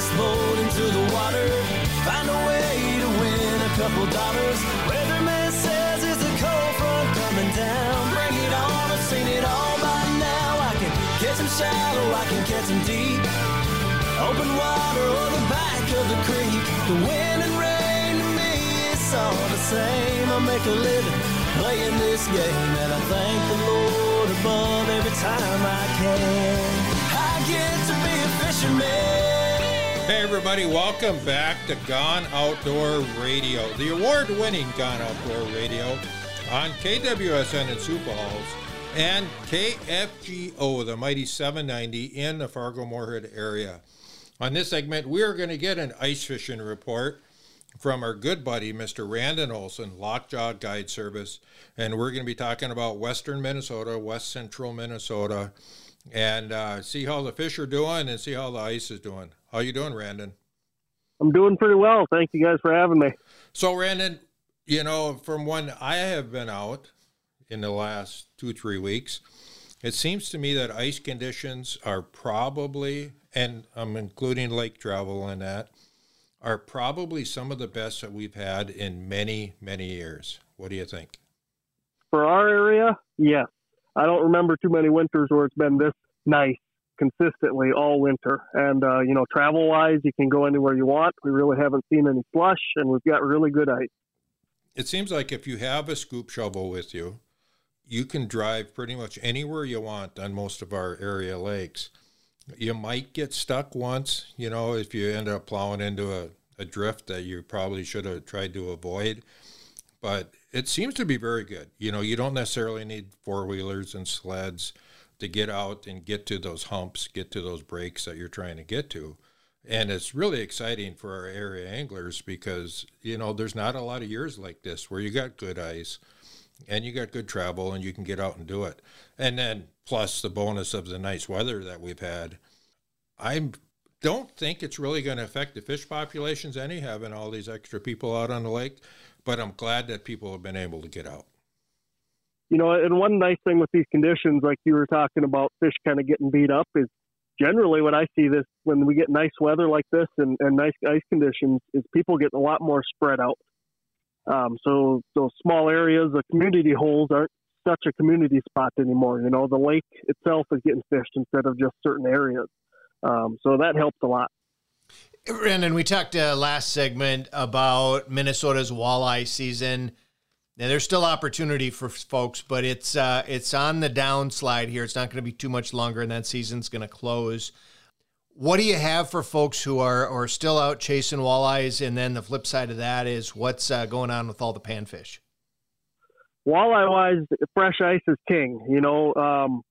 this boat into the water. Find a way to win a couple dollars. Weatherman says it's a cold front coming down. Bring it on, I've seen it all by now. I can catch them shallow, I can catch them deep. Open water or the back of the creek. The wind and rain to me, it's all the same. I make a living playing this game, and I thank the Lord above every time I can. I get to be a fisherman. Hey, everybody, welcome back to Gone Outdoor Radio, the award winning Gone Outdoor Radio on KWSN in Sioux Falls and KFGO, the mighty 790 in the Fargo Moorhead area. On this segment, we are going to get an ice fishing report from our good buddy, Mr. Randon Olson, Lockjaw Guide Service. And we're going to be talking about Western Minnesota, West Central Minnesota, and uh, see how the fish are doing and see how the ice is doing. How you doing, Randon? I'm doing pretty well. Thank you guys for having me. So, Randon, you know, from when I have been out in the last two, three weeks, it seems to me that ice conditions are probably, and I'm including lake travel in that, are probably some of the best that we've had in many, many years. What do you think? For our area, yes. I don't remember too many winters where it's been this nice consistently all winter. And, uh, you know, travel wise, you can go anywhere you want. We really haven't seen any slush, and we've got really good ice. It seems like if you have a scoop shovel with you, you can drive pretty much anywhere you want on most of our area lakes. You might get stuck once, you know, if you end up plowing into a, a drift that you probably should have tried to avoid. But it seems to be very good. You know, you don't necessarily need four wheelers and sleds to get out and get to those humps, get to those breaks that you're trying to get to. And it's really exciting for our area anglers because, you know, there's not a lot of years like this where you got good ice and you got good travel and you can get out and do it. And then plus the bonus of the nice weather that we've had. I don't think it's really going to affect the fish populations any having all these extra people out on the lake, but I'm glad that people have been able to get out. You know, and one nice thing with these conditions, like you were talking about fish kind of getting beat up, is generally when I see this, when we get nice weather like this and, and nice ice conditions, is people get a lot more spread out. Um, so those small areas, the community holes aren't such a community spot anymore. You know, the lake itself is getting fished instead of just certain areas. Um, so that helps a lot. Brandon, we talked uh, last segment about Minnesota's walleye season. Now, there's still opportunity for folks, but it's uh, it's on the downslide here. It's not going to be too much longer, and that season's going to close. What do you have for folks who are, are still out chasing walleyes? And then the flip side of that is what's uh, going on with all the panfish? Walleye wise, fresh ice is king. You know, um,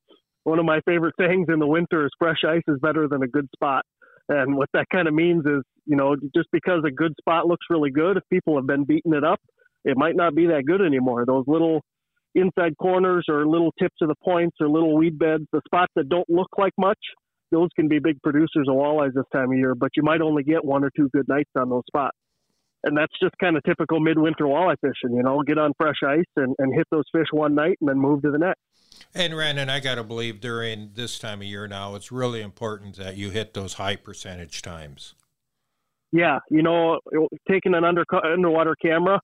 one of my favorite sayings in the winter is fresh ice is better than a good spot. And what that kind of means is, you know, just because a good spot looks really good, if people have been beating it up, it might not be that good anymore. Those little inside corners or little tips of the points or little weed beds, the spots that don't look like much, those can be big producers of walleyes this time of year, but you might only get one or two good nights on those spots. And that's just kind of typical midwinter walleye fishing, you know, get on fresh ice and, and hit those fish one night and then move to the next. And Randon, I got to believe during this time of year now, it's really important that you hit those high percentage times. Yeah, you know, taking an under, underwater camera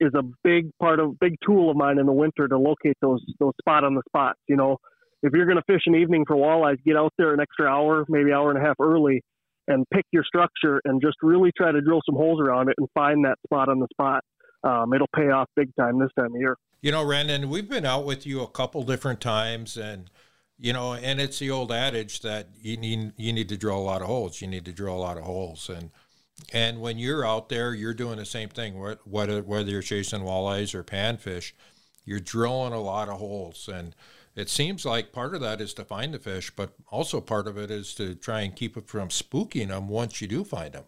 is a big part of big tool of mine in the winter to locate those those spot on the spots. You know, if you're going to fish an evening for walleyes, get out there an extra hour, maybe hour and a half early, and pick your structure and just really try to drill some holes around it and find that spot on the spot. Um, it'll pay off big time this time of year. You know, Randon, we've been out with you a couple different times, and you know, and it's the old adage that you need you need to drill a lot of holes. You need to drill a lot of holes, and and when you're out there, you're doing the same thing. Whether whether you're chasing walleyes or panfish, you're drilling a lot of holes, and it seems like part of that is to find the fish, but also part of it is to try and keep it from spooking them once you do find them.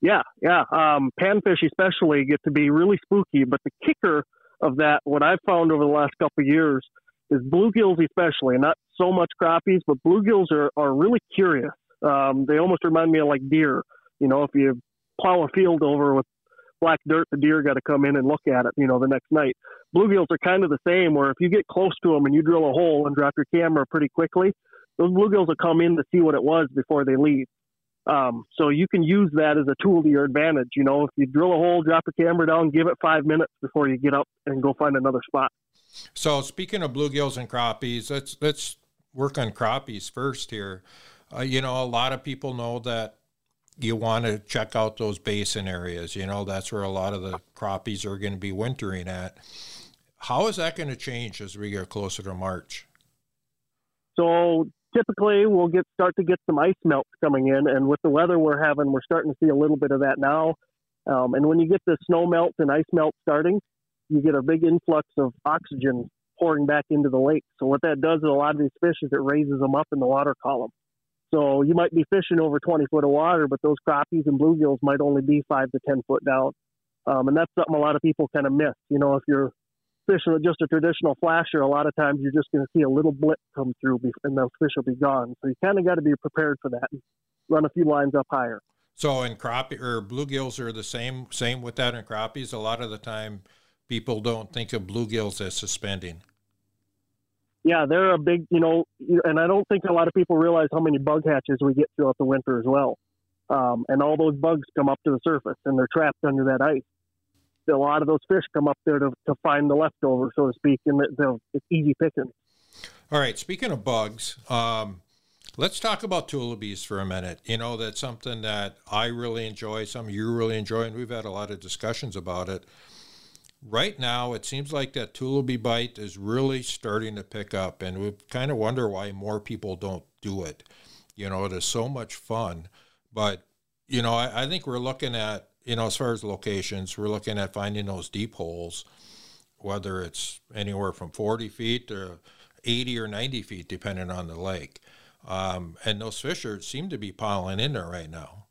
Yeah, yeah. Um, panfish especially get to be really spooky, but the kicker of that, what I've found over the last couple of years, is bluegills especially, not so much crappies, but bluegills are, are really curious. Um, they almost remind me of like deer. You know, if you plow a field over with black dirt, the deer got to come in and look at it, you know, the next night. Bluegills are kind of the same, where if you get close to them and you drill a hole and drop your camera pretty quickly, those bluegills will come in to see what it was before they leave. Um, so you can use that as a tool to your advantage. You know, if you drill a hole, drop a camera down, give it five minutes before you get up and go find another spot. So speaking of bluegills and crappies, let's let's work on crappies first here. Uh, you know, a lot of people know that you want to check out those basin areas. You know, that's where a lot of the crappies are going to be wintering at. How is that going to change as we get closer to March? So typically we'll get start to get some ice melts coming in, and with the weather we're having, we're starting to see a little bit of that now. Um, and when you get the snow melt and ice melt starting, you get a big influx of oxygen pouring back into the lake. So what that does to a lot of these fish is it raises them up in the water column. So you might be fishing over 20 foot of water, but those crappies and bluegills might only be five to 10 foot down. Um, and that's something a lot of people kind of miss. You know, if you're fishing with just a traditional flasher, a lot of times you're just going to see a little blip come through and those fish will be gone. So you kind of got to be prepared for that and run a few lines up higher. So in crappie or bluegills are the same same with that in crappies. A lot of the time, people don't think of bluegills as suspending. Yeah, they're a big, you know, and I don't think a lot of people realize how many bug hatches we get throughout the winter as well. Um, and all those bugs come up to the surface and they're trapped under that ice a lot of those fish come up there to, to find the leftover, so to speak, and it's easy picking. All right. Speaking of bugs, um, let's talk about tullibees for a minute. You know, that's something that I really enjoy, some you really enjoy, and we've had a lot of discussions about it. Right now, it seems like that tullibee bite is really starting to pick up, and we kind of wonder why more people don't do it. You know, it is so much fun, but you know, I, I think we're looking at you know, as far as locations, we're looking at finding those deep holes, whether it's anywhere from 40 feet to 80 or 90 feet, depending on the lake. Um, and those fish are, seem to be piling in there right now.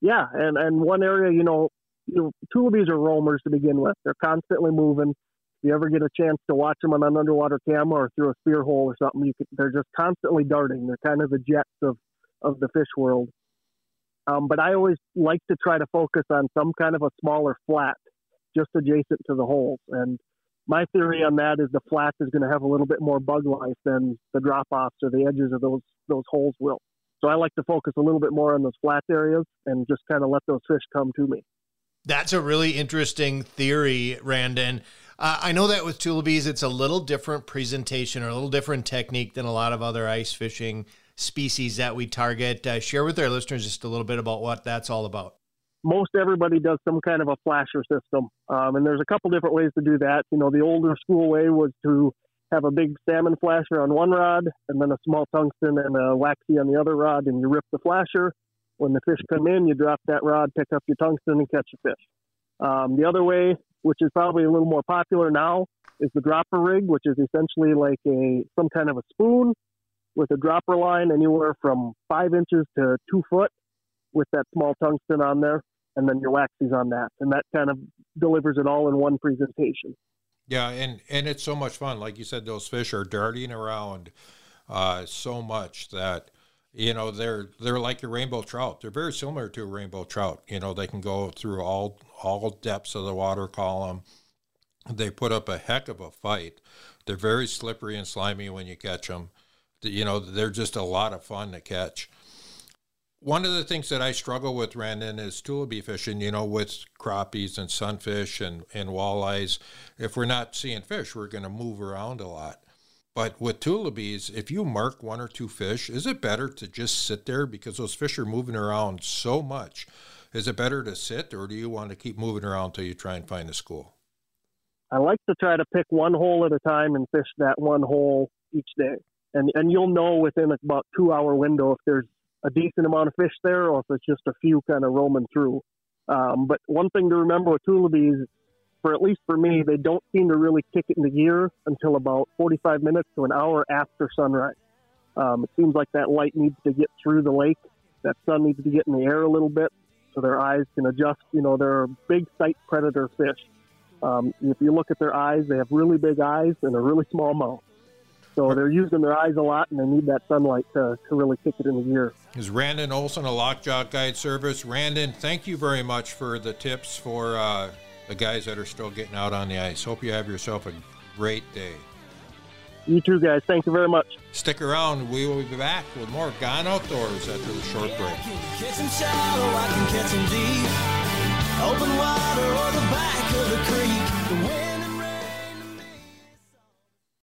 Yeah, and, and one area, you know, you know, these are roamers to begin with. They're constantly moving. If you ever get a chance to watch them on an underwater camera or through a spear hole or something, you they're just constantly darting. They're kind of the jets of, of the fish world. Um, but I always like to try to focus on some kind of a smaller flat just adjacent to the holes. And my theory on that is the flat is going to have a little bit more bug life than the drop offs or the edges of those those holes will. So I like to focus a little bit more on those flat areas and just kind of let those fish come to me. That's a really interesting theory, Randon. Uh, I know that with tullibees, it's a little different presentation or a little different technique than a lot of other ice fishing species that we target. Uh, share with our listeners just a little bit about what that's all about. Most everybody does some kind of a flasher system, um, and there's a couple different ways to do that. You know, the older school way was to have a big salmon flasher on one rod, and then a small tungsten and a waxy on the other rod, and you rip the flasher. When the fish come in, you drop that rod, pick up your tungsten, and catch a fish. Um, the other way, which is probably a little more popular now, is the dropper rig, which is essentially like a some kind of a spoon with a dropper line anywhere from five inches to two foot with that small tungsten on there, and then your waxies on that, and that kind of delivers it all in one presentation. Yeah, and and it's so much fun. Like you said, those fish are darting around uh, so much that you know they're they're like a rainbow trout. They're very similar to a rainbow trout. You know, they can go through all all depths of the water column. They put up a heck of a fight. They're very slippery and slimy when you catch them you know, they're just a lot of fun to catch. One of the things that I struggle with, Randon, is tullibee fishing, you know, with crappies and sunfish and, and walleyes. If we're not seeing fish, we're going to move around a lot. But with tullibees, if you mark one or two fish, is it better to just sit there because those fish are moving around so much? Is it better to sit or do you want to keep moving around until you try and find a school? I like to try to pick one hole at a time and fish that one hole each day and and you'll know within about two hour window if there's a decent amount of fish there or if it's just a few kind of roaming through. Um, but one thing to remember with tullibees, for at least for me, they don't seem to really kick it into gear until about 45 minutes to an hour after sunrise. Um, it seems like that light needs to get through the lake. That sun needs to get in the air a little bit so their eyes can adjust. You know, they're big sight predator fish. Um, if you look at their eyes, they have really big eyes and a really small mouth. So they're using their eyes a lot, and they need that sunlight to, to really kick it in the gear. Is Randon Olson a Lockjaw Guide Service? Randon, thank you very much for the tips for uh, the guys that are still getting out on the ice. Hope you have yourself a great day. You too, guys. Thank you very much. Stick around. We will be back with more Gone Outdoors after the short break. Yeah, shallow, the the the